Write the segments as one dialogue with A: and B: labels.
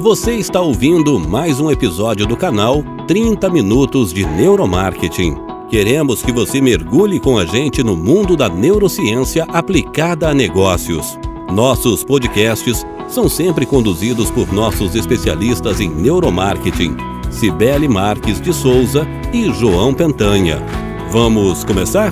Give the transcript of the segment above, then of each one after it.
A: Você está ouvindo mais um episódio do canal 30 Minutos de Neuromarketing. Queremos que você mergulhe com a gente no mundo da neurociência aplicada a negócios. Nossos podcasts são sempre conduzidos por nossos especialistas em neuromarketing, Cibele Marques de Souza e João Pentanha. Vamos começar?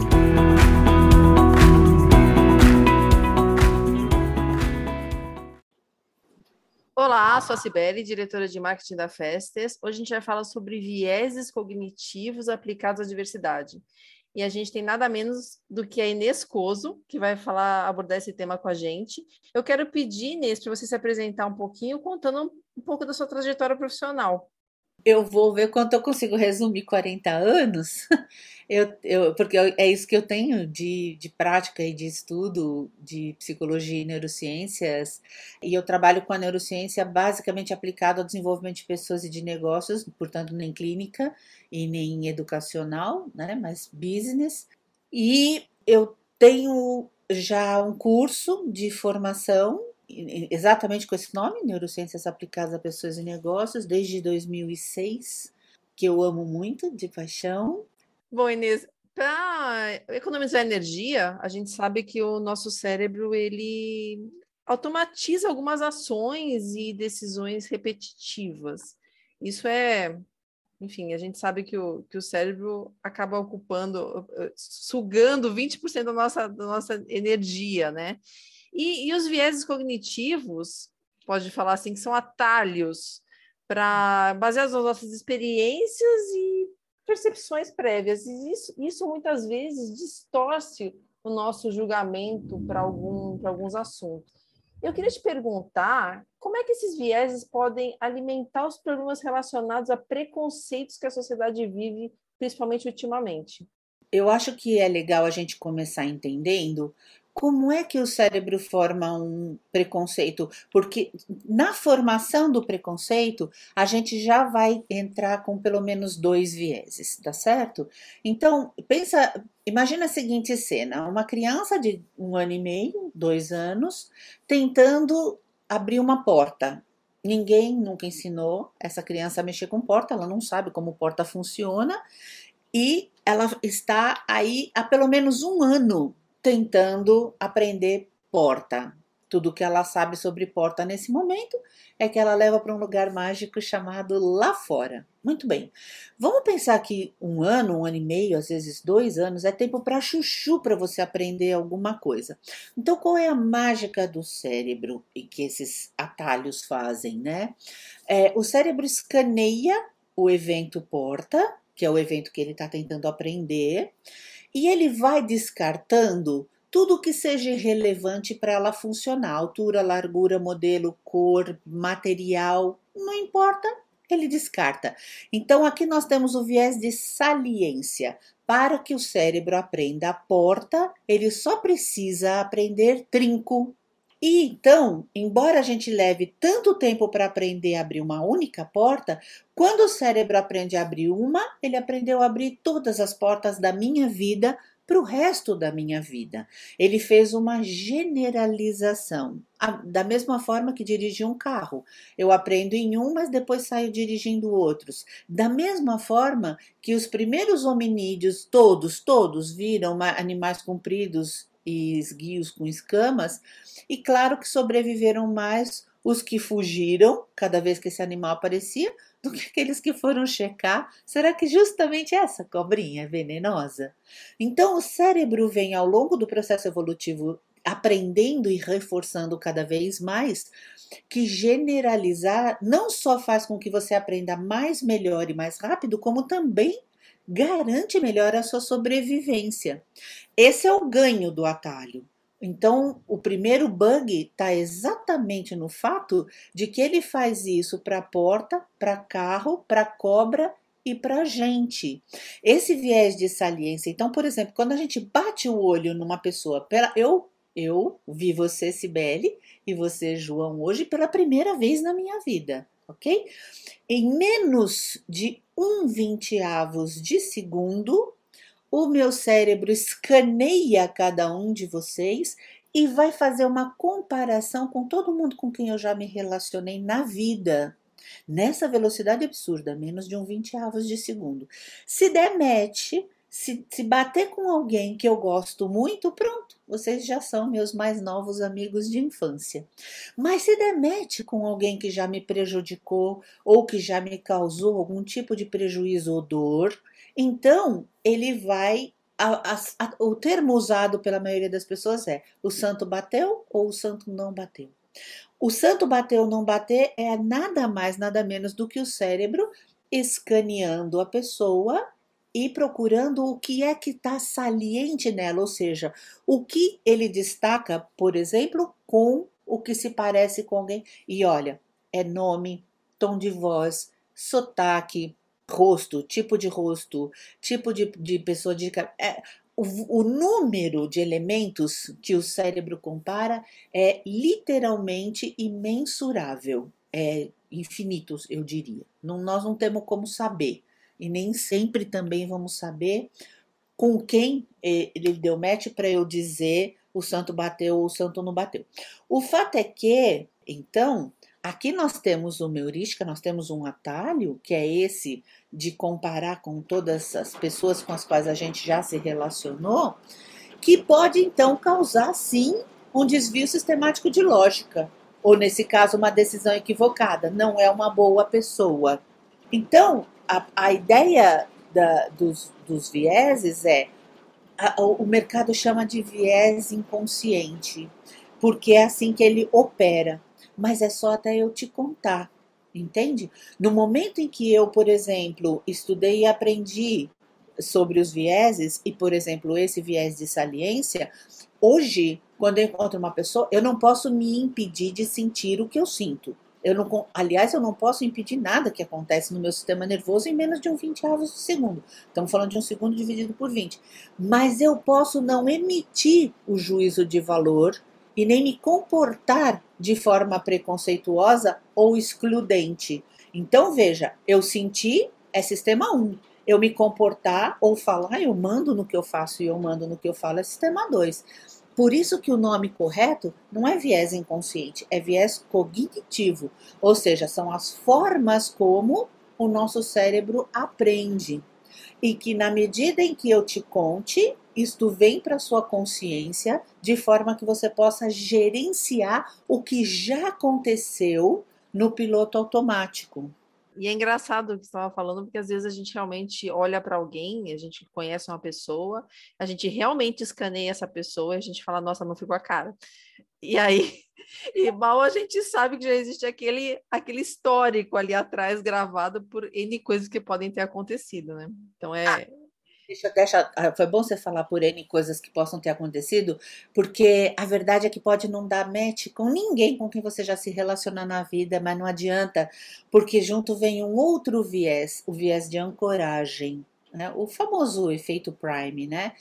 B: Sou a Cibele, diretora de marketing da Festes. Hoje a gente vai falar sobre vieses cognitivos aplicados à diversidade. E a gente tem nada menos do que a Inês Coso, que vai falar, abordar esse tema com a gente. Eu quero pedir, Inês, para você se apresentar um pouquinho, contando um pouco da sua trajetória profissional
C: eu vou ver quanto eu consigo resumir 40 anos, eu, eu, porque é isso que eu tenho de, de prática e de estudo de psicologia e neurociências, e eu trabalho com a neurociência basicamente aplicada ao desenvolvimento de pessoas e de negócios, portanto, nem clínica e nem educacional, né, mas business, e eu tenho já um curso de formação exatamente com esse nome, Neurociências Aplicadas a Pessoas e Negócios, desde 2006, que eu amo muito, de paixão.
B: Bom, Inês, para economizar energia, a gente sabe que o nosso cérebro, ele automatiza algumas ações e decisões repetitivas. Isso é, enfim, a gente sabe que o, que o cérebro acaba ocupando, sugando 20% da nossa, da nossa energia, né? E, e os vieses cognitivos, pode falar assim, que são atalhos para baseados nas nossas experiências e percepções prévias. E isso, isso muitas vezes distorce o nosso julgamento para algum, alguns assuntos. Eu queria te perguntar como é que esses vieses podem alimentar os problemas relacionados a preconceitos que a sociedade vive, principalmente ultimamente.
C: Eu acho que é legal a gente começar entendendo como é que o cérebro forma um preconceito? Porque na formação do preconceito, a gente já vai entrar com pelo menos dois vieses, tá certo? Então, pensa, imagina a seguinte cena: uma criança de um ano e meio, dois anos, tentando abrir uma porta. Ninguém nunca ensinou essa criança a mexer com porta, ela não sabe como porta funciona e ela está aí há pelo menos um ano tentando aprender porta. Tudo que ela sabe sobre porta nesse momento é que ela leva para um lugar mágico chamado lá fora. Muito bem. Vamos pensar que um ano, um ano e meio, às vezes dois anos, é tempo para chuchu para você aprender alguma coisa. Então, qual é a mágica do cérebro e que esses atalhos fazem, né? É, o cérebro escaneia o evento porta, que é o evento que ele está tentando aprender e ele vai descartando tudo que seja relevante para ela funcionar: altura, largura, modelo, cor, material, não importa, ele descarta. Então aqui nós temos o viés de saliência. Para que o cérebro aprenda a porta, ele só precisa aprender trinco, e então, embora a gente leve tanto tempo para aprender a abrir uma única porta, quando o cérebro aprende a abrir uma, ele aprendeu a abrir todas as portas da minha vida para o resto da minha vida. Ele fez uma generalização, da mesma forma que dirigir um carro. Eu aprendo em um, mas depois saio dirigindo outros. Da mesma forma que os primeiros hominídeos, todos, todos viram animais compridos e esguios com escamas, e claro que sobreviveram mais os que fugiram cada vez que esse animal aparecia do que aqueles que foram checar. Será que justamente essa cobrinha é venenosa? Então, o cérebro vem ao longo do processo evolutivo aprendendo e reforçando cada vez mais que generalizar não só faz com que você aprenda mais, melhor e mais rápido, como também garante melhor a sua sobrevivência. Esse é o ganho do atalho. Então, o primeiro bug está exatamente no fato de que ele faz isso para porta, para carro, para cobra e para gente. Esse viés de saliência. Então, por exemplo, quando a gente bate o olho numa pessoa, eu eu vi você, Sibeli, e você, João, hoje pela primeira vez na minha vida, ok? Em menos de um vinteavos de segundo, o meu cérebro escaneia cada um de vocês e vai fazer uma comparação com todo mundo com quem eu já me relacionei na vida. Nessa velocidade absurda, menos de um 20 avos de segundo. Se der match, se, se bater com alguém que eu gosto muito, pronto, vocês já são meus mais novos amigos de infância. Mas se demete com alguém que já me prejudicou ou que já me causou algum tipo de prejuízo ou dor, então ele vai. A, a, a, o termo usado pela maioria das pessoas é o santo bateu ou o santo não bateu. O santo bateu ou não bater é nada mais, nada menos do que o cérebro escaneando a pessoa e procurando o que é que está saliente nela, ou seja, o que ele destaca, por exemplo, com o que se parece com alguém. E olha, é nome, tom de voz, sotaque, rosto, tipo de rosto, tipo de, de pessoa de. É, o, o, número de elementos que o cérebro compara é literalmente imensurável, é infinitos, eu diria. Não, nós não temos como saber e nem sempre também vamos saber com quem ele deu match para eu dizer o santo bateu ou o santo não bateu. O fato é que, então, aqui nós temos uma heurística, nós temos um atalho, que é esse de comparar com todas as pessoas com as quais a gente já se relacionou, que pode então causar sim um desvio sistemático de lógica, ou nesse caso, uma decisão equivocada, não é uma boa pessoa. Então, a, a ideia da, dos, dos vieses é a, o mercado chama de viés inconsciente, porque é assim que ele opera. Mas é só até eu te contar, entende? No momento em que eu, por exemplo, estudei e aprendi sobre os vieses, e, por exemplo, esse viés de saliência, hoje, quando eu encontro uma pessoa, eu não posso me impedir de sentir o que eu sinto. Eu não, aliás, eu não posso impedir nada que acontece no meu sistema nervoso em menos de um 20 avos de segundo. Estamos falando de um segundo dividido por 20. Mas eu posso não emitir o juízo de valor e nem me comportar de forma preconceituosa ou excludente. Então, veja, eu senti é sistema 1. Eu me comportar ou falar, eu mando no que eu faço e eu mando no que eu falo, é sistema 2. Por isso que o nome correto não é viés inconsciente, é viés cognitivo, ou seja, são as formas como o nosso cérebro aprende. E que na medida em que eu te conte, isto vem para sua consciência de forma que você possa gerenciar o que já aconteceu no piloto automático.
B: E é engraçado o que você estava falando, porque às vezes a gente realmente olha para alguém, a gente conhece uma pessoa, a gente realmente escaneia essa pessoa e a gente fala, nossa, não ficou a cara. E aí, e mal a gente sabe que já existe aquele, aquele histórico ali atrás gravado por N coisas que podem ter acontecido, né? Então é. Ah
C: Deixa, deixa, ah, foi bom você falar por N coisas que possam ter acontecido, porque a verdade é que pode não dar match com ninguém com quem você já se relaciona na vida, mas não adianta, porque junto vem um outro viés, o viés de ancoragem. Né? O famoso efeito Prime, né?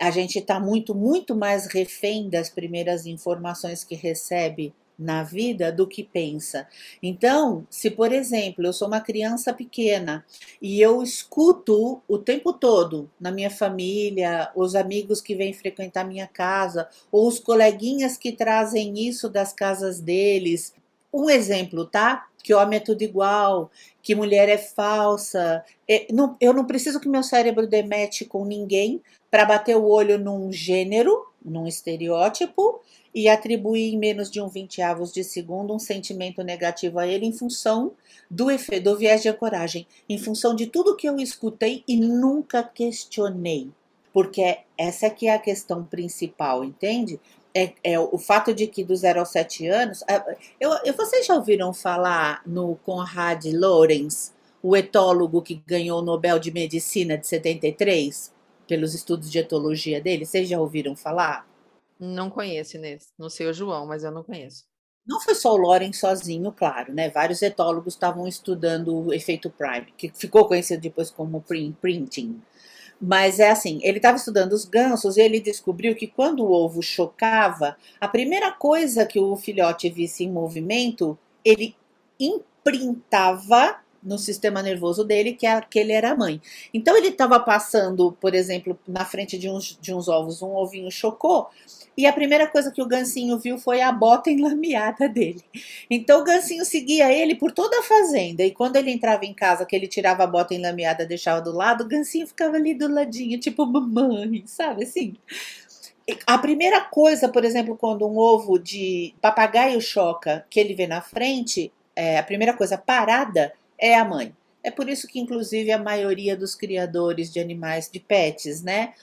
C: A gente está muito, muito mais refém das primeiras informações que recebe na vida do que pensa. Então, se por exemplo eu sou uma criança pequena e eu escuto o tempo todo na minha família, os amigos que vêm frequentar minha casa, ou os coleguinhas que trazem isso das casas deles. Um exemplo, tá? Que homem é tudo igual, que mulher é falsa. É, eu não preciso que meu cérebro demete com ninguém para bater o olho num gênero, num estereótipo e atribuir em menos de um vinteavos de segundo um sentimento negativo a ele em função do efeito, do viés de ancoragem, em função de tudo que eu escutei e nunca questionei. Porque essa aqui é a questão principal, entende? É, é, o fato de que do 0 aos 7 anos. Eu, eu, vocês já ouviram falar no Conrad Lorenz, o etólogo que ganhou o Nobel de Medicina de 73, pelos estudos de etologia dele? Vocês já ouviram falar?
B: Não conheço, Inês. Não sei o João, mas eu não conheço.
C: Não foi só o Loren sozinho, claro, né? Vários etólogos estavam estudando o efeito Prime, que ficou conhecido depois como printing. Mas é assim, ele estava estudando os gansos e ele descobriu que quando o ovo chocava, a primeira coisa que o filhote visse em movimento, ele imprintava no sistema nervoso dele que, é, que ele era mãe. Então ele estava passando, por exemplo, na frente de uns, de uns ovos, um ovinho chocou, e a primeira coisa que o Gancinho viu foi a bota enlameada dele. Então o Gancinho seguia ele por toda a fazenda. E quando ele entrava em casa, que ele tirava a bota enlameada, deixava do lado, o Gancinho ficava ali do ladinho, tipo mamãe, sabe assim? A primeira coisa, por exemplo, quando um ovo de papagaio choca, que ele vê na frente, é, a primeira coisa parada é a mãe. É por isso que, inclusive, a maioria dos criadores de animais, de pets, né,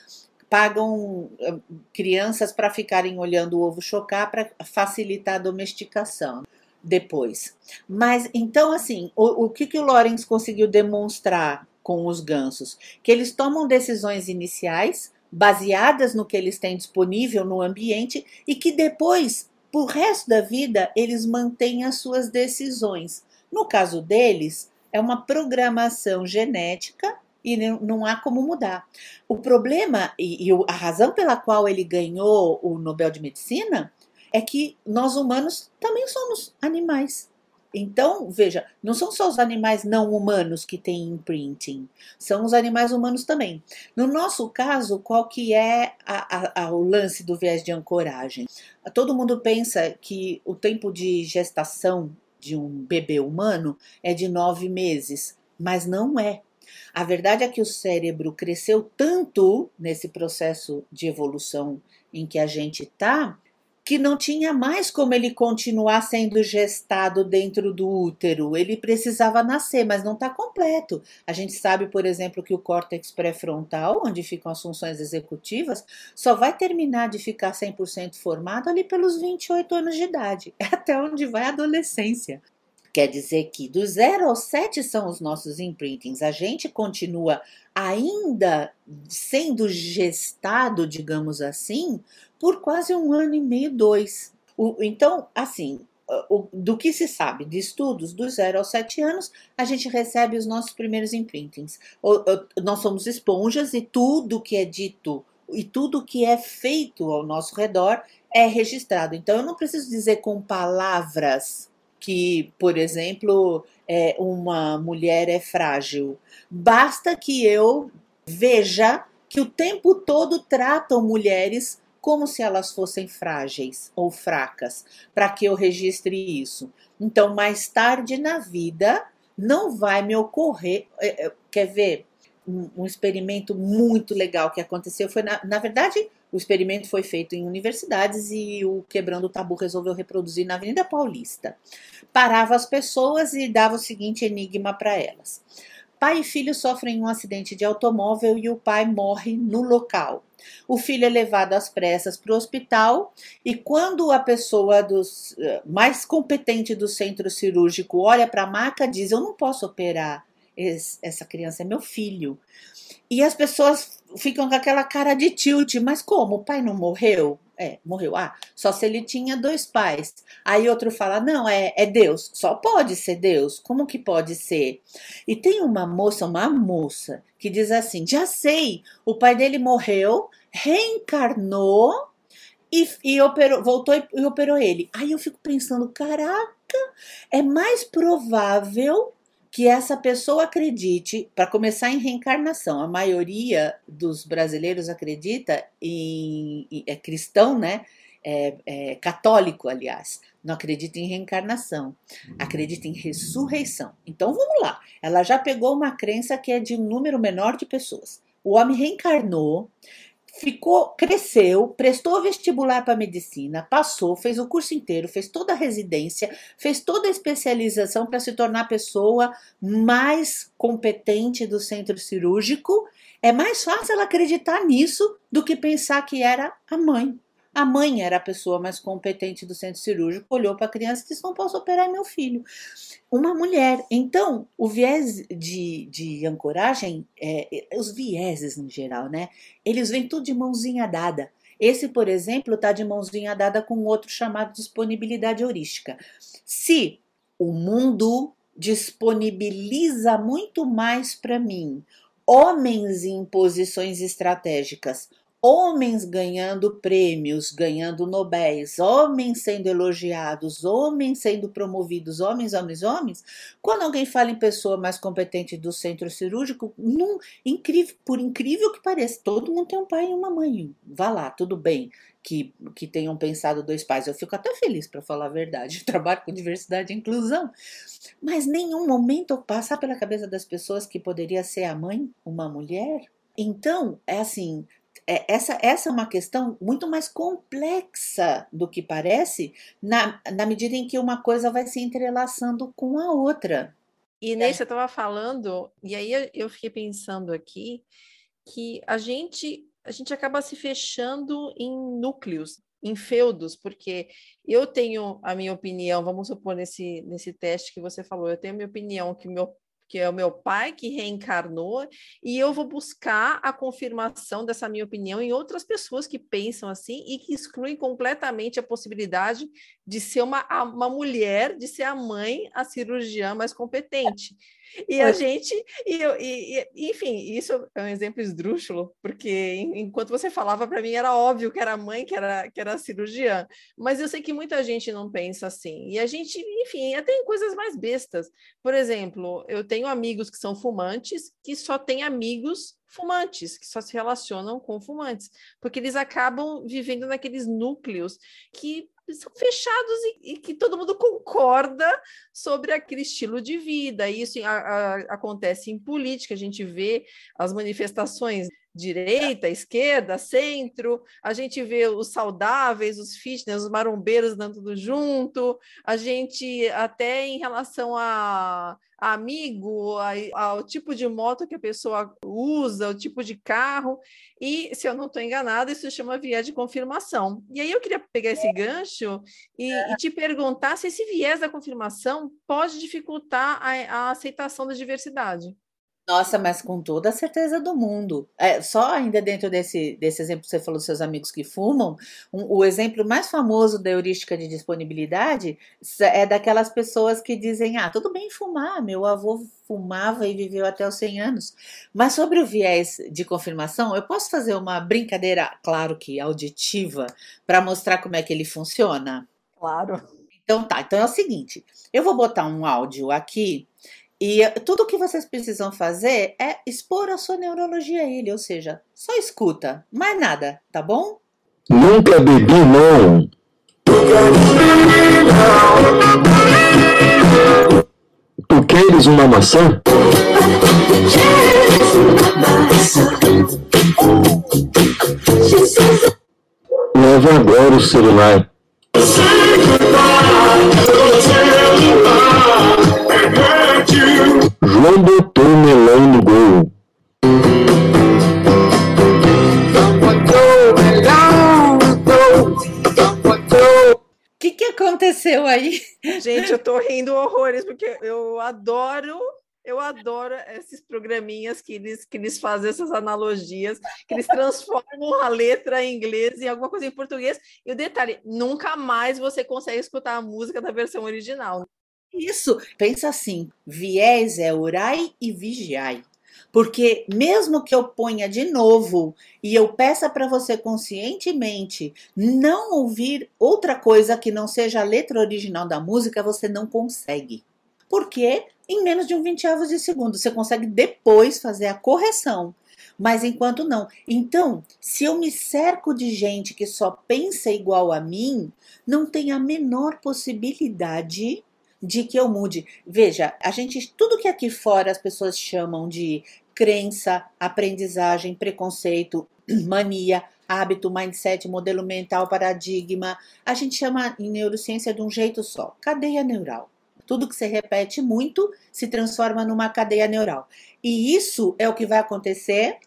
C: pagam eh, crianças para ficarem olhando o ovo chocar para facilitar a domesticação depois. Mas então, assim, o, o que, que o Lorenz conseguiu demonstrar com os gansos? Que eles tomam decisões iniciais baseadas no que eles têm disponível no ambiente e que depois, por resto da vida, eles mantêm as suas decisões. No caso deles, é uma programação genética e não há como mudar. O problema e, a razão pela qual ele ganhou o Nobel de Medicina é que nós humanos também somos animais. Então, veja, não são só os animais não humanos que têm imprinting, são os animais humanos também. No nosso caso, qual que é a, a, o lance do viés de ancoragem? Todo mundo pensa que o tempo de gestação de um bebê humano é de nove meses, mas não é. A verdade é que o cérebro cresceu tanto nesse processo de evolução em que a gente está, que não tinha mais como ele continuar sendo gestado dentro do útero. Ele precisava nascer, mas não está completo. A gente sabe, por exemplo, que o córtex pré-frontal, onde ficam as funções executivas, só vai terminar de ficar 100% formado ali pelos 28 anos de idade. Até onde vai a adolescência. Quer dizer que do 0 ao 7 são os nossos imprintings. A gente continua ainda sendo gestado, digamos assim, por quase um ano e meio, dois. O, então, assim, o, do que se sabe de estudos, do 0 aos 7 anos, a gente recebe os nossos primeiros imprintings. O, nós somos esponjas e tudo que é dito e tudo que é feito ao nosso redor é registrado. Então, eu não preciso dizer com palavras que, por exemplo, é, uma mulher é frágil. Basta que eu veja que o tempo todo tratam mulheres como se elas fossem frágeis ou fracas, para que eu registre isso. Então, mais tarde na vida, não vai me ocorrer. É, é, quer ver? Um, experimento muito legal que aconteceu foi, na, na verdade, o experimento foi feito em universidades e o Quebrando o Tabu resolveu reproduzir na Avenida Paulista. Parava as pessoas e dava o seguinte enigma para elas. Pai e filho sofrem um acidente de automóvel e o pai morre no local. O filho é levado às pressas para o hospital e quando a pessoa dos, eh, mais competente do centro cirúrgico olha para a maca, diz: Eu não posso operar, essa criança é meu filho. E as pessoas ficam com aquela cara de tilt, mas como? O pai não morreu? É, morreu. Ah, só se ele tinha dois pais. Aí outro fala: não, é, é Deus. Só pode ser Deus. Como que pode ser? E tem uma moça, uma moça, que diz assim: já sei, o pai dele morreu, reencarnou e, e operou, voltou e, e operou ele. Aí eu fico pensando: caraca, é mais provável que essa pessoa acredite, para começar em reencarnação, a maioria dos brasileiros acredita em, é cristão, né? É, é, católico, aliás, não acredita em reencarnação, acredita em ressurreição. Então vamos lá, ela já pegou uma crença que é de um número menor de pessoas. O homem reencarnou, ficou, cresceu, prestou vestibular para medicina, passou, fez o curso inteiro, fez toda a residência, fez toda a especialização para se tornar a pessoa mais competente do centro cirúrgico. É mais fácil ela acreditar nisso do que pensar que era a mãe. A mãe era a pessoa mais competente do centro cirúrgico, olhou para a criança e disse: Não posso operar meu filho. Uma mulher. Então, o viés de, de ancoragem, é, os vieses no geral, né? Eles vêm tudo de mãozinha dada. Esse, por exemplo, está de mãozinha dada com outro chamado disponibilidade heurística. Se o mundo disponibiliza muito mais para mim homens em posições estratégicas homens ganhando prêmios, ganhando nobéis, homens sendo elogiados, homens sendo promovidos, homens, homens, homens, quando alguém fala em pessoa mais competente do centro cirúrgico, num, incrível, por incrível que pareça, todo mundo tem um pai e uma mãe. Vá lá, tudo bem que, que tenham pensado dois pais. Eu fico até feliz, para falar a verdade. Eu trabalho com diversidade e inclusão. Mas nenhum momento passar pela cabeça das pessoas que poderia ser a mãe uma mulher. Então, é assim, essa, essa é uma questão muito mais complexa do que parece, na, na medida em que uma coisa vai se entrelaçando com a outra.
B: E nesse você estava falando, e aí eu fiquei pensando aqui, que a gente, a gente acaba se fechando em núcleos, em feudos, porque eu tenho a minha opinião, vamos supor nesse, nesse teste que você falou, eu tenho a minha opinião que meu que é o meu pai que reencarnou, e eu vou buscar a confirmação dessa minha opinião em outras pessoas que pensam assim e que excluem completamente a possibilidade de ser uma, uma mulher, de ser a mãe, a cirurgiã mais competente. E a gente, e, e, enfim, isso é um exemplo esdrúxulo, porque enquanto você falava para mim era óbvio que era a mãe, que era, que era cirurgiã, mas eu sei que muita gente não pensa assim. E a gente, enfim, até em coisas mais bestas. Por exemplo, eu tenho amigos que são fumantes que só têm amigos fumantes, que só se relacionam com fumantes, porque eles acabam vivendo naqueles núcleos que são fechados e, e, que todo mundo concorda sobre aquele estilo de vida. Isso a, a, acontece em política, a gente vê as manifestações direita, esquerda, centro, a gente vê os saudáveis, os fitness, os marombeiros dando tudo junto, a gente até em relação a amigo, ao tipo de moto que a pessoa usa, o tipo de carro, e se eu não estou enganada, isso chama viés de confirmação. E aí eu queria pegar esse gancho e, e te perguntar se esse viés da confirmação pode dificultar a, a aceitação da diversidade.
C: Nossa, mas com toda a certeza do mundo. É, só ainda dentro desse, desse exemplo que você falou dos seus amigos que fumam, um, o exemplo mais famoso da heurística de disponibilidade é daquelas pessoas que dizem: ah, tudo bem fumar, meu avô fumava e viveu até os 100 anos. Mas sobre o viés de confirmação, eu posso fazer uma brincadeira, claro que auditiva, para mostrar como é que ele funciona?
B: Claro.
C: Então tá, então é o seguinte, eu vou botar um áudio aqui e tudo o que vocês precisam fazer é expor a sua neurologia a ele, ou seja, só escuta, mais nada, tá bom?
D: Nunca bebi, não. Tu queres uma maçã? Leva agora o celular. João botou o melão no gol.
C: O que, que aconteceu aí?
B: Gente, eu tô rindo horrores, porque eu adoro eu adoro esses programinhas que eles, que eles fazem essas analogias, que eles transformam a letra em inglês em alguma coisa em português. E o detalhe, nunca mais você consegue escutar a música da versão original.
C: Isso, pensa assim: viés é orai e vigiai. Porque mesmo que eu ponha de novo e eu peça para você conscientemente não ouvir outra coisa que não seja a letra original da música, você não consegue. Porque em menos de um vinteavos de segundo você consegue depois fazer a correção. Mas enquanto não. Então, se eu me cerco de gente que só pensa igual a mim, não tem a menor possibilidade de que eu mude. Veja, a gente, tudo que aqui fora as pessoas chamam de crença, aprendizagem, preconceito, mania, hábito, mindset, modelo mental, paradigma, a gente chama em neurociência de um jeito só, cadeia neural. Tudo que você repete muito se transforma numa cadeia neural. E isso é o que vai acontecer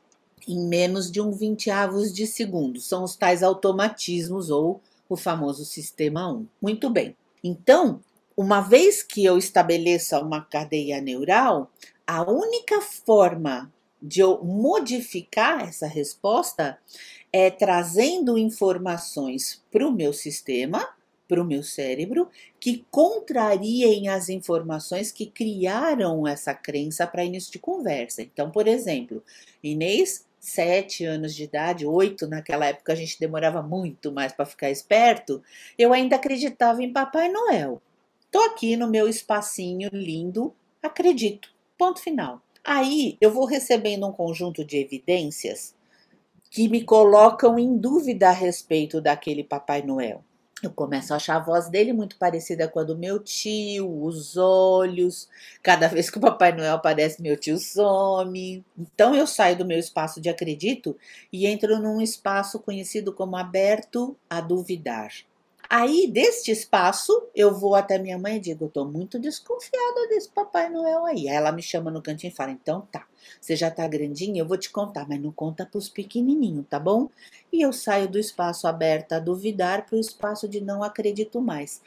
C: em menos de um vinteavos de segundo. São os tais automatismos ou o famoso sistema 1. Muito bem. Então, uma vez que eu estabeleça uma cadeia neural, a única forma de eu modificar essa resposta é trazendo informações para o meu sistema, para o meu cérebro, que contrariem as informações que criaram essa crença para início de conversa. Então, por exemplo, Inês sete anos de idade, oito, naquela época a gente demorava muito mais para ficar esperto, eu ainda acreditava em Papai Noel. Tô aqui no meu espacinho lindo, acredito. Ponto final. Aí eu vou recebendo um conjunto de evidências que me colocam em dúvida a respeito daquele Papai Noel. Eu começo a achar a voz dele muito parecida com a do meu tio, os olhos. Cada vez que o Papai Noel aparece, meu tio some. Então eu saio do meu espaço de acredito e entro num espaço conhecido como aberto a duvidar. Aí, deste espaço, eu vou até minha mãe e digo: tô muito desconfiada desse Papai Noel aí. Aí ela me chama no cantinho e fala: Então tá, você já tá grandinha, eu vou te contar, mas não conta pros pequenininhos, tá bom? E eu saio do espaço aberto a duvidar para o espaço de não acredito mais.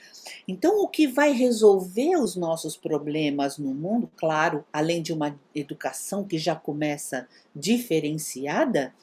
C: Então, o que vai resolver os nossos problemas no mundo, claro, além de uma educação que já começa diferenciada,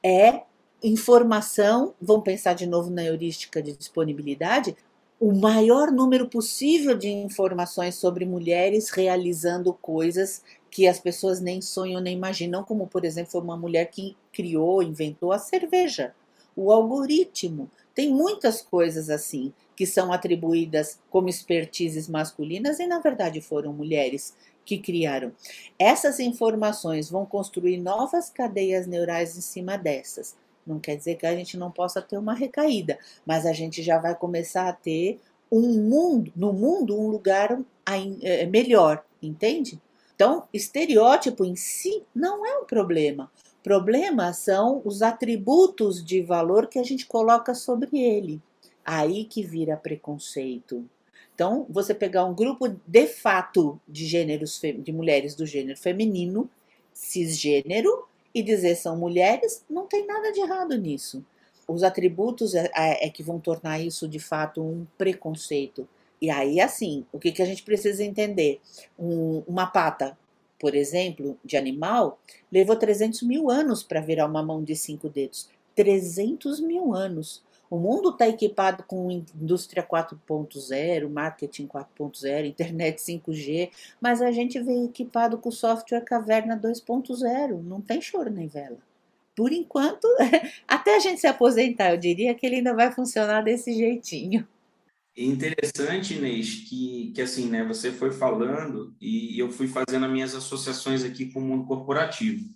C: é informação, vamos pensar de novo na heurística de disponibilidade, o maior número possível de informações sobre mulheres realizando coisas que as pessoas nem sonham nem imaginam, como por exemplo uma mulher que criou, inventou a cerveja, o algoritmo. Tem muitas coisas assim que são atribuídas como expertises masculinas e na verdade foram mulheres que criaram. Essas informações vão construir novas cadeias neurais em cima dessas. Não quer dizer que a gente não possa ter uma recaída, mas a gente já vai começar a ter um mundo, no mundo, um lugar é, melhor, entende? Então, estereótipo em si não é um problema. Problema são os atributos de valor que a gente coloca sobre ele. Aí que vira preconceito. Então, você pegar um grupo de fato de gêneros de mulheres do gênero feminino, cisgênero, e dizer são mulheres, não tem nada de errado nisso. Os atributos é, é, é que vão tornar isso de fato um preconceito. E aí, assim, o que, que a gente precisa entender? Um, uma pata, por exemplo, de animal, levou 300 mil anos para virar uma mão de cinco dedos. 300 mil anos. O mundo está equipado com indústria 4.0, marketing 4.0, internet 5G, mas a gente vem equipado com software caverna 2.0. Não tem choro nem vela. Por enquanto, até a gente se aposentar, eu diria que ele ainda vai funcionar desse jeitinho.
E: Interessante, Inês, que, que assim, né, você foi falando e eu fui fazendo as minhas associações aqui com o mundo corporativo.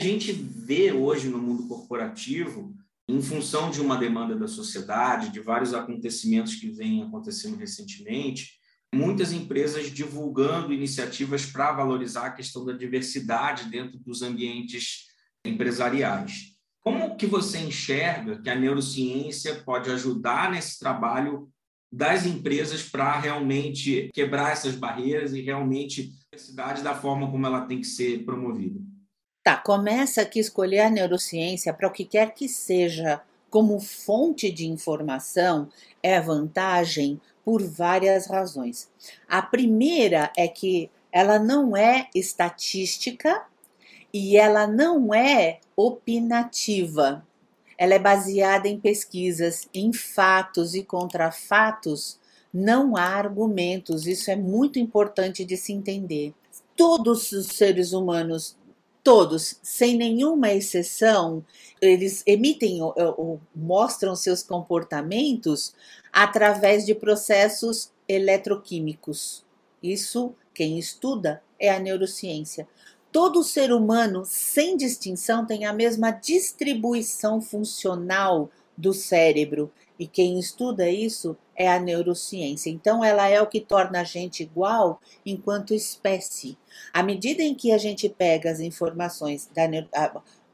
E: A gente vê hoje no mundo corporativo em função de uma demanda da sociedade, de vários acontecimentos que vêm acontecendo recentemente, muitas empresas divulgando iniciativas para valorizar a questão da diversidade dentro dos ambientes empresariais. Como que você enxerga que a neurociência pode ajudar nesse trabalho das empresas para realmente quebrar essas barreiras e realmente a diversidade da forma como ela tem que ser promovida?
C: Tá, começa aqui escolher a neurociência para o que quer que seja como fonte de informação é vantagem por várias razões. A primeira é que ela não é estatística e ela não é opinativa. Ela é baseada em pesquisas, em fatos e contra fatos. Não há argumentos, isso é muito importante de se entender. Todos os seres humanos todos, sem nenhuma exceção, eles emitem ou, ou mostram seus comportamentos através de processos eletroquímicos. Isso, quem estuda, é a neurociência. Todo ser humano, sem distinção, tem a mesma distribuição funcional do cérebro. E quem estuda isso é a neurociência. Então, ela é o que torna a gente igual enquanto espécie. À medida em que a gente pega as informações da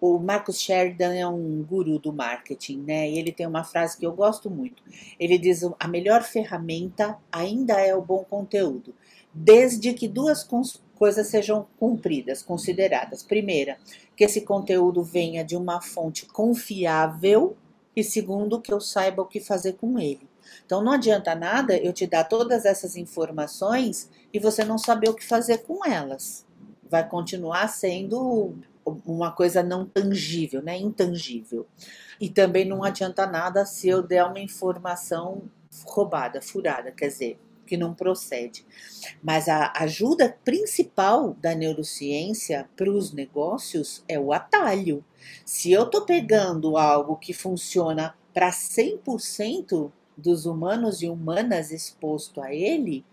C: o Marcus Sheridan é um guru do marketing, né? E ele tem uma frase que eu gosto muito. Ele diz: a melhor ferramenta ainda é o bom conteúdo, desde que duas coisas sejam cumpridas, consideradas. Primeira, que esse conteúdo venha de uma fonte confiável e segundo, que eu saiba o que fazer com ele. Então não adianta nada eu te dar todas essas informações e você não saber o que fazer com elas. Vai continuar sendo uma coisa não tangível, né? Intangível. E também não adianta nada se eu der uma informação roubada, furada, quer dizer, que não procede. Mas a ajuda principal da neurociência para os negócios é o atalho. Se eu estou pegando algo que funciona para 100% dos humanos e humanas exposto a ele,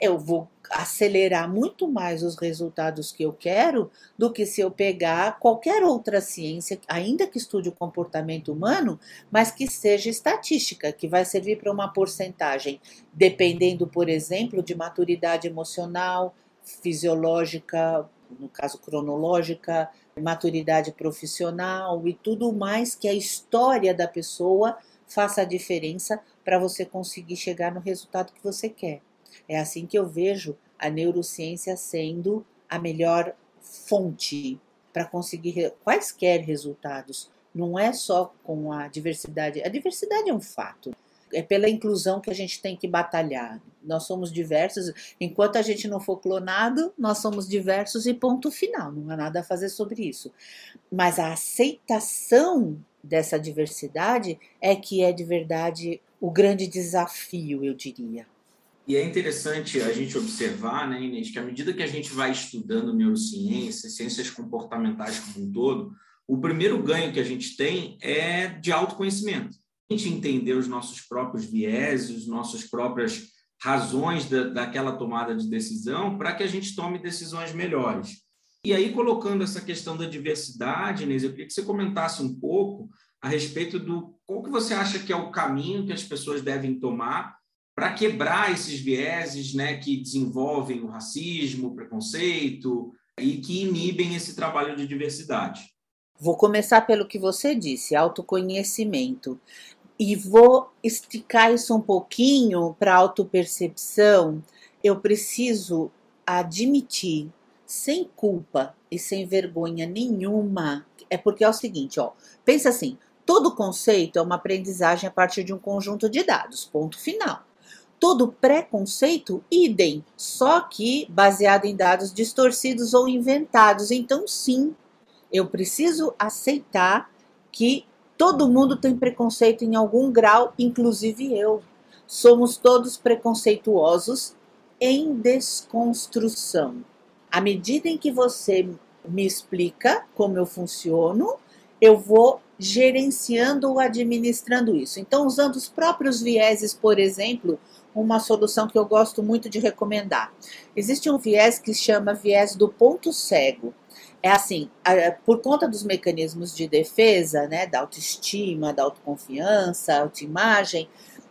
C: eu vou acelerar muito mais os resultados que eu quero do que se eu pegar qualquer outra ciência, ainda que estude o comportamento humano, mas que seja estatística, que vai servir para uma porcentagem, dependendo, por exemplo, de maturidade emocional, fisiológica, no caso cronológica, maturidade profissional e tudo mais que a história da pessoa faça a diferença para você conseguir chegar no resultado que você quer. É assim que eu vejo a neurociência sendo a melhor fonte para conseguir quaisquer resultados. Não é só com a diversidade. A diversidade é um fato. É pela inclusão que a gente tem que batalhar. Nós somos diversos. Enquanto a gente não for clonado, nós somos diversos e ponto final. Não há nada a fazer sobre isso. Mas a aceitação dessa diversidade é que é de verdade o grande desafio, eu diria.
E: E é interessante a gente observar, né, Inês, que à medida que a gente vai estudando neurociência, ciências comportamentais como um todo, o primeiro ganho que a gente tem é de autoconhecimento. A gente entender os nossos próprios vieses, as nossas próprias razões da, daquela tomada de decisão para que a gente tome decisões melhores. E aí, colocando essa questão da diversidade, Inês, eu queria que você comentasse um pouco a respeito do qual que você acha que é o caminho que as pessoas devem tomar para quebrar esses vieses né, que desenvolvem o racismo, o preconceito e que inibem esse trabalho de diversidade.
C: Vou começar pelo que você disse, autoconhecimento. E vou esticar isso um pouquinho para autopercepção. Eu preciso admitir, sem culpa e sem vergonha nenhuma, é porque é o seguinte, ó, pensa assim, todo conceito é uma aprendizagem a partir de um conjunto de dados, ponto final. Todo preconceito, idem, só que baseado em dados distorcidos ou inventados. Então, sim, eu preciso aceitar que todo mundo tem preconceito em algum grau, inclusive eu. Somos todos preconceituosos em desconstrução. À medida em que você me explica como eu funciono, eu vou gerenciando ou administrando isso. Então, usando os próprios vieses, por exemplo, uma solução que eu gosto muito de recomendar. Existe um viés que chama viés do ponto cego. É assim, por conta dos mecanismos de defesa, né, da autoestima, da autoconfiança, autoimagem,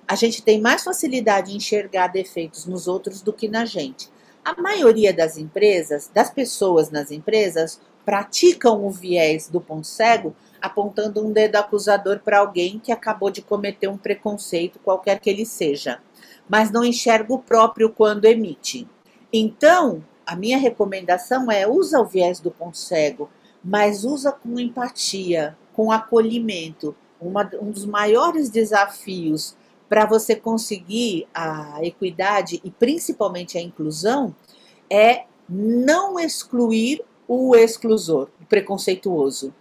C: a gente tem mais facilidade em enxergar defeitos nos outros do que na gente. A maioria das empresas, das pessoas nas empresas, praticam o viés do ponto cego apontando um dedo acusador para alguém que acabou de cometer um preconceito, qualquer que ele seja mas não enxerga o próprio quando emite. Então, a minha recomendação é usa o viés do ponto cego, mas usa com empatia, com acolhimento. Uma, um dos maiores desafios para você conseguir a equidade e principalmente a inclusão é não excluir o exclusor, o preconceituoso.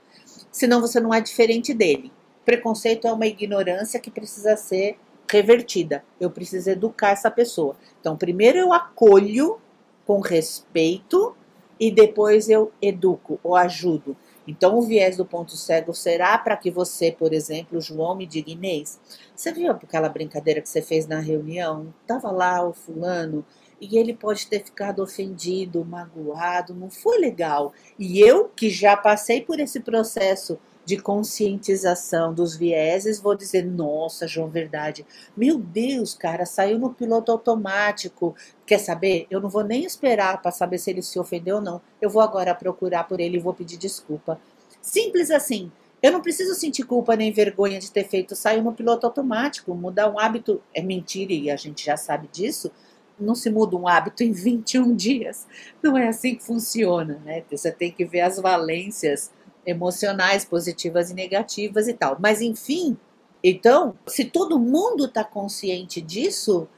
C: Senão você não é diferente dele. Preconceito é uma ignorância que precisa ser revertida. Eu preciso educar essa pessoa. Então, primeiro eu acolho com respeito e depois eu educo ou ajudo. Então, o viés do ponto cego será para que você, por exemplo, João, me diga, Inês, você viu aquela brincadeira que você fez na reunião? Tava lá o fulano e ele pode ter ficado ofendido, magoado, não foi legal. E eu, que já passei por esse processo de conscientização dos vieses, vou dizer, nossa, João, verdade. Meu Deus, cara, saiu no piloto automático. Quer saber? Eu não vou nem esperar para saber se ele se ofendeu ou não. Eu vou agora procurar por ele e vou pedir desculpa. Simples assim. Eu não preciso sentir culpa nem vergonha de ter feito saiu no piloto automático. Mudar um hábito é mentira e a gente já sabe disso. Não se muda um hábito em 21 dias. Não é assim que funciona, né? Você tem que ver as valências emocionais, positivas e negativas e tal. Mas enfim, então, se todo mundo está consciente disso,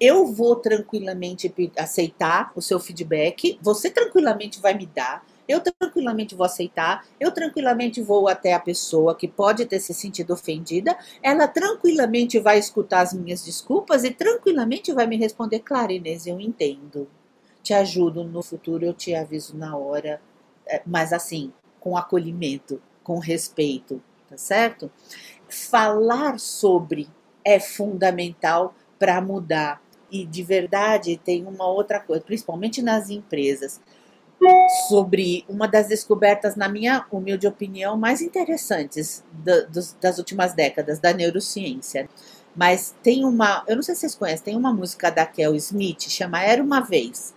C: eu vou tranquilamente aceitar o seu feedback, você tranquilamente vai me dar, eu tranquilamente vou aceitar, eu tranquilamente vou até a pessoa que pode ter se sentido ofendida, ela tranquilamente vai escutar as minhas desculpas e tranquilamente vai me responder: Claro, Inês, eu entendo. Te ajudo no futuro, eu te aviso na hora, é, mas assim, com acolhimento, com respeito, tá certo? Falar sobre é fundamental para mudar. E de verdade tem uma outra coisa, principalmente nas empresas, sobre uma das descobertas, na minha humilde opinião, mais interessantes dos, das últimas décadas da neurociência. Mas tem uma, eu não sei se vocês conhecem, tem uma música da Kel Smith, chama Era uma Vez.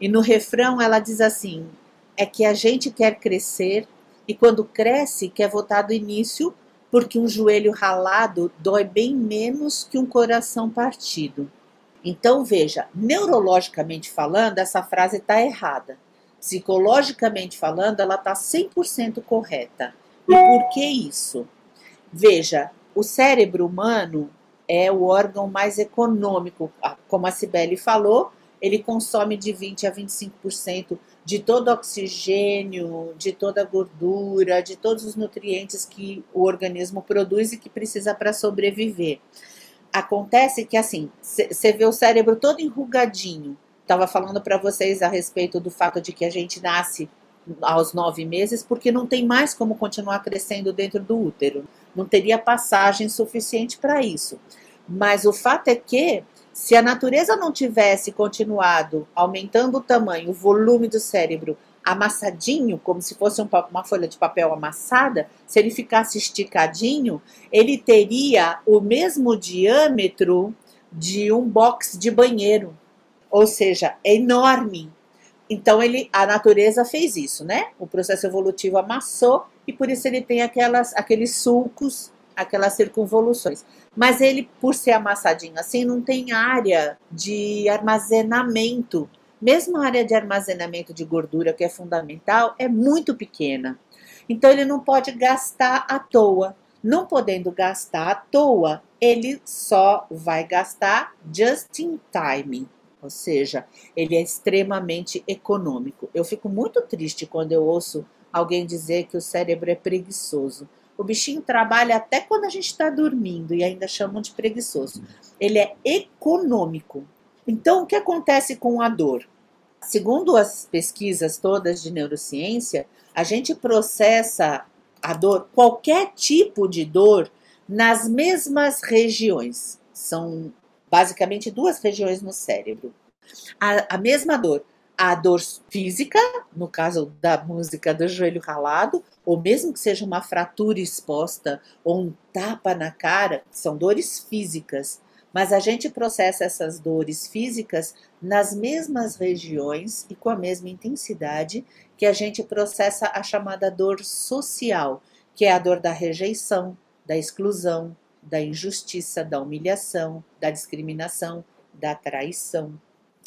C: E no refrão ela diz assim: é que a gente quer crescer e quando cresce quer voltar do início porque um joelho ralado dói bem menos que um coração partido. Então veja, neurologicamente falando, essa frase está errada. Psicologicamente falando, ela está 100% correta. E por que isso? Veja, o cérebro humano é o órgão mais econômico, como a Cibele falou, ele consome de 20 a 25% de todo o oxigênio, de toda a gordura, de todos os nutrientes que o organismo produz e que precisa para sobreviver. Acontece que assim, você vê o cérebro todo enrugadinho. Estava falando para vocês a respeito do fato de que a gente nasce aos nove meses porque não tem mais como continuar crescendo dentro do útero. Não teria passagem suficiente para isso. Mas o fato é que se a natureza não tivesse continuado aumentando o tamanho, o volume do cérebro amassadinho, como se fosse um, uma folha de papel amassada, se ele ficasse esticadinho, ele teria o mesmo diâmetro de um box de banheiro. Ou seja, é enorme. Então ele, a natureza fez isso, né? O processo evolutivo amassou e por isso ele tem aquelas, aqueles sulcos, aquelas circunvoluções. Mas ele, por ser amassadinho assim, não tem área de armazenamento. Mesmo a área de armazenamento de gordura, que é fundamental, é muito pequena. Então ele não pode gastar à toa. Não podendo gastar à toa, ele só vai gastar just in time. Ou seja, ele é extremamente econômico. Eu fico muito triste quando eu ouço alguém dizer que o cérebro é preguiçoso. O bichinho trabalha até quando a gente está dormindo e ainda chamam de preguiçoso. Ele é econômico. Então, o que acontece com a dor? Segundo as pesquisas todas de neurociência, a gente processa a dor, qualquer tipo de dor, nas mesmas regiões. São basicamente duas regiões no cérebro. A, a mesma dor a dor física, no caso da música do joelho ralado, ou mesmo que seja uma fratura exposta ou um tapa na cara, são dores físicas. Mas a gente processa essas dores físicas nas mesmas regiões e com a mesma intensidade que a gente processa a chamada dor social, que é a dor da rejeição, da exclusão, da injustiça, da humilhação, da discriminação, da traição.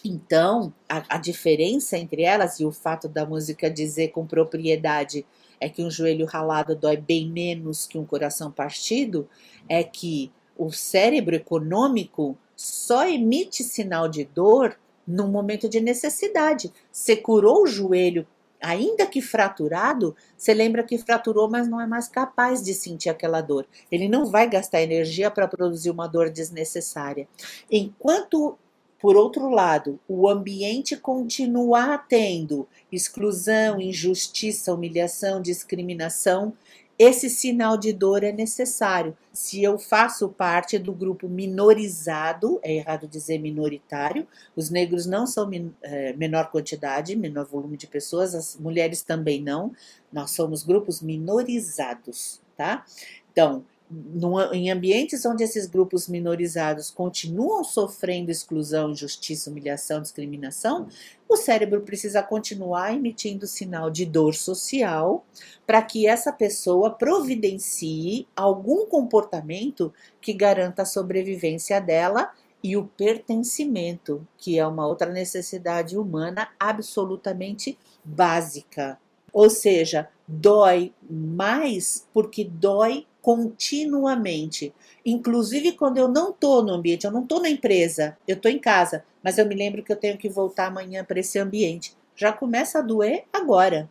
C: Então, a, a, diferença entre elas e o fato da música dizer com propriedade é que um joelho ralado dói bem menos que um coração partido, é que o cérebro econômico só emite sinal de dor no momento de necessidade. Você curou o joelho, ainda que fraturado, você lembra que fraturou, mas não é mais capaz de sentir aquela dor. Ele não vai gastar energia para produzir uma dor desnecessária. Enquanto por outro lado, o ambiente continuar tendo exclusão, injustiça, humilhação, discriminação, esse sinal de dor é necessário. Se eu faço parte do grupo minorizado, é errado dizer minoritário, os negros não são é, menor quantidade, menor volume de pessoas, as mulheres também não, nós somos grupos minorizados, tá? Então, no, em ambientes onde esses grupos minorizados continuam sofrendo exclusão, injustiça, humilhação, discriminação, o cérebro precisa continuar emitindo sinal de dor social para que essa pessoa providencie algum comportamento que garanta a sobrevivência dela e o pertencimento, que é uma outra necessidade humana absolutamente básica. Ou seja, dói mais porque dói continuamente. Inclusive quando eu não estou no ambiente, eu não estou na empresa, eu estou em casa, mas eu me lembro que eu tenho que voltar amanhã para esse ambiente. Já começa a doer agora.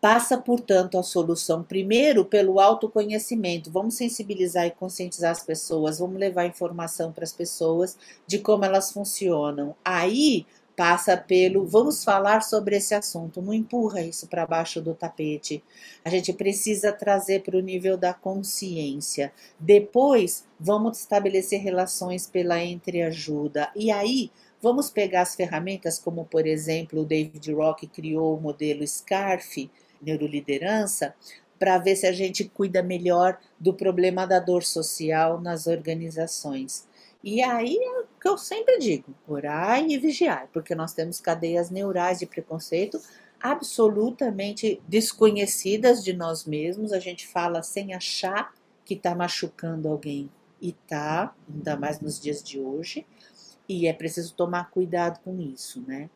C: Passa, portanto, a solução primeiro pelo autoconhecimento. Vamos sensibilizar e conscientizar as pessoas, vamos levar informação para as pessoas de como elas funcionam. Aí passa pelo vamos falar sobre esse assunto, não empurra isso para baixo do tapete. A gente precisa trazer para o nível da consciência. Depois, vamos estabelecer relações pela entreajuda. E aí, vamos pegar as ferramentas como, por exemplo, o David Rock criou o modelo SCARF, neuroliderança, para ver se a gente cuida melhor do problema da dor social nas organizações. E aí é o que eu sempre digo: orar e vigiar, porque nós temos cadeias neurais de preconceito absolutamente desconhecidas de nós mesmos. A gente fala sem achar que está machucando alguém e tá, ainda mais nos dias de hoje. E é preciso tomar cuidado com isso, né?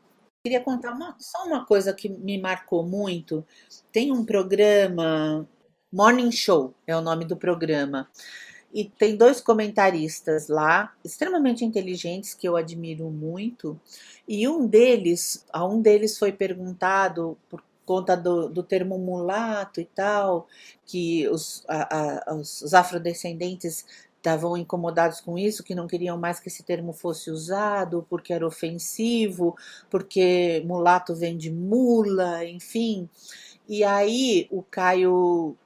C: Queria contar uma, só uma coisa que me marcou muito. Tem um programa, Morning Show é o nome do programa. E tem dois comentaristas lá, extremamente inteligentes, que eu admiro muito. E um deles, a um deles foi perguntado por conta do, do termo mulato e tal, que os, a, a, os afrodescendentes estavam incomodados com isso, que não queriam mais que esse termo fosse usado, porque era ofensivo, porque mulato vem de mula, enfim. E aí o Caio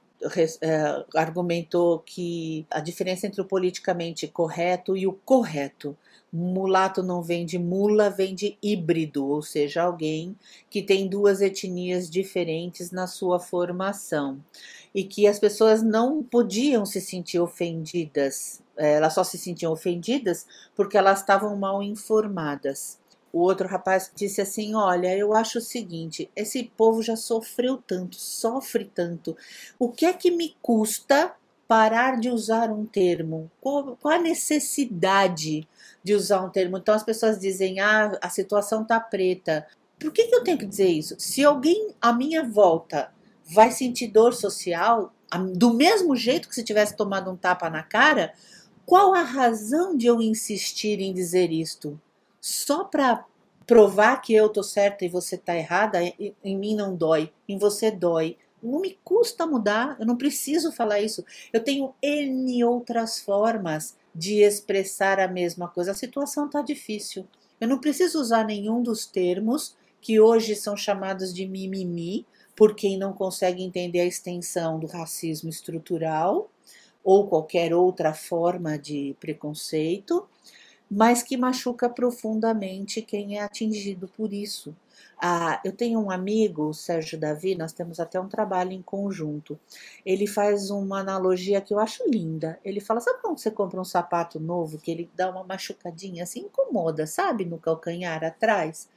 C: argumentou que a diferença entre o politicamente correto e o correto. Mulato não vem de mula, vem de híbrido, ou seja, alguém que tem duas etnias diferentes na sua formação e que as pessoas não podiam se sentir ofendidas, é, elas só se sentiam ofendidas porque elas estavam mal informadas. O outro rapaz disse assim: Olha, eu acho o seguinte, esse povo já sofreu tanto, sofre tanto. O que é que me custa parar de usar um termo? Qual, qual, a necessidade de usar um termo? Então as pessoas dizem: ah, a situação tá preta. Por que, que eu tenho que dizer isso? Se alguém à minha volta vai sentir dor social do mesmo jeito que se tivesse tomado um tapa na cara, qual a razão de eu insistir em dizer isto? Só para provar que eu tô certa e você tá errada, em mim não dói, em você dói. Não me custa mudar, eu não preciso falar isso. Eu tenho N outras formas de expressar a mesma coisa. A situação tá difícil. Eu não preciso usar nenhum dos termos que hoje são chamados de mimimi, por quem não consegue entender a extensão do racismo estrutural ou qualquer outra forma de preconceito, mas que machuca profundamente quem é atingido por isso. Ah, eu tenho um amigo, o Sérgio Davi, nós temos até um trabalho em conjunto. Ele faz uma analogia que eu acho linda. Ele fala: sabe quando você compra um sapato novo que ele dá uma machucadinha assim, incomoda, sabe, no calcanhar atrás?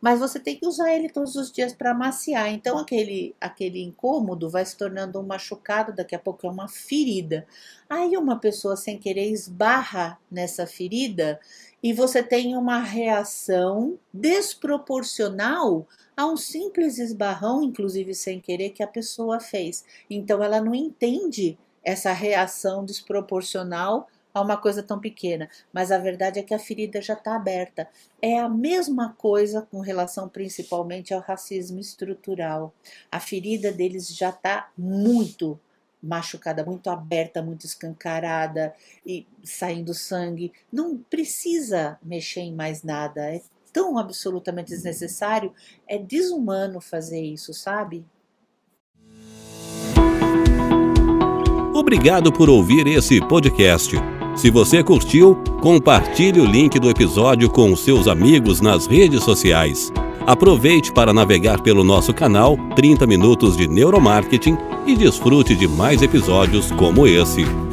C: Mas você tem que usar ele todos os dias para amaciar. Então aquele aquele incômodo vai se tornando um machucado, daqui a pouco é uma ferida. Aí uma pessoa sem querer esbarra nessa ferida e você tem uma reação desproporcional a um simples esbarrão, inclusive sem querer, que a pessoa fez. Então ela não entende essa reação desproporcional a uma coisa tão pequena, mas a verdade é que a ferida já está aberta. É a mesma coisa com relação principalmente ao racismo estrutural. A ferida deles já está muito machucada, muito aberta, muito escancarada e saindo sangue. Não precisa mexer em mais nada. É tão absolutamente desnecessário, é desumano fazer isso, sabe?
A: Obrigado por ouvir esse podcast. Se você curtiu, compartilhe o link do episódio com seus amigos nas redes sociais. Aproveite para navegar pelo nosso canal 30 Minutos de Neuromarketing e desfrute de mais episódios como esse.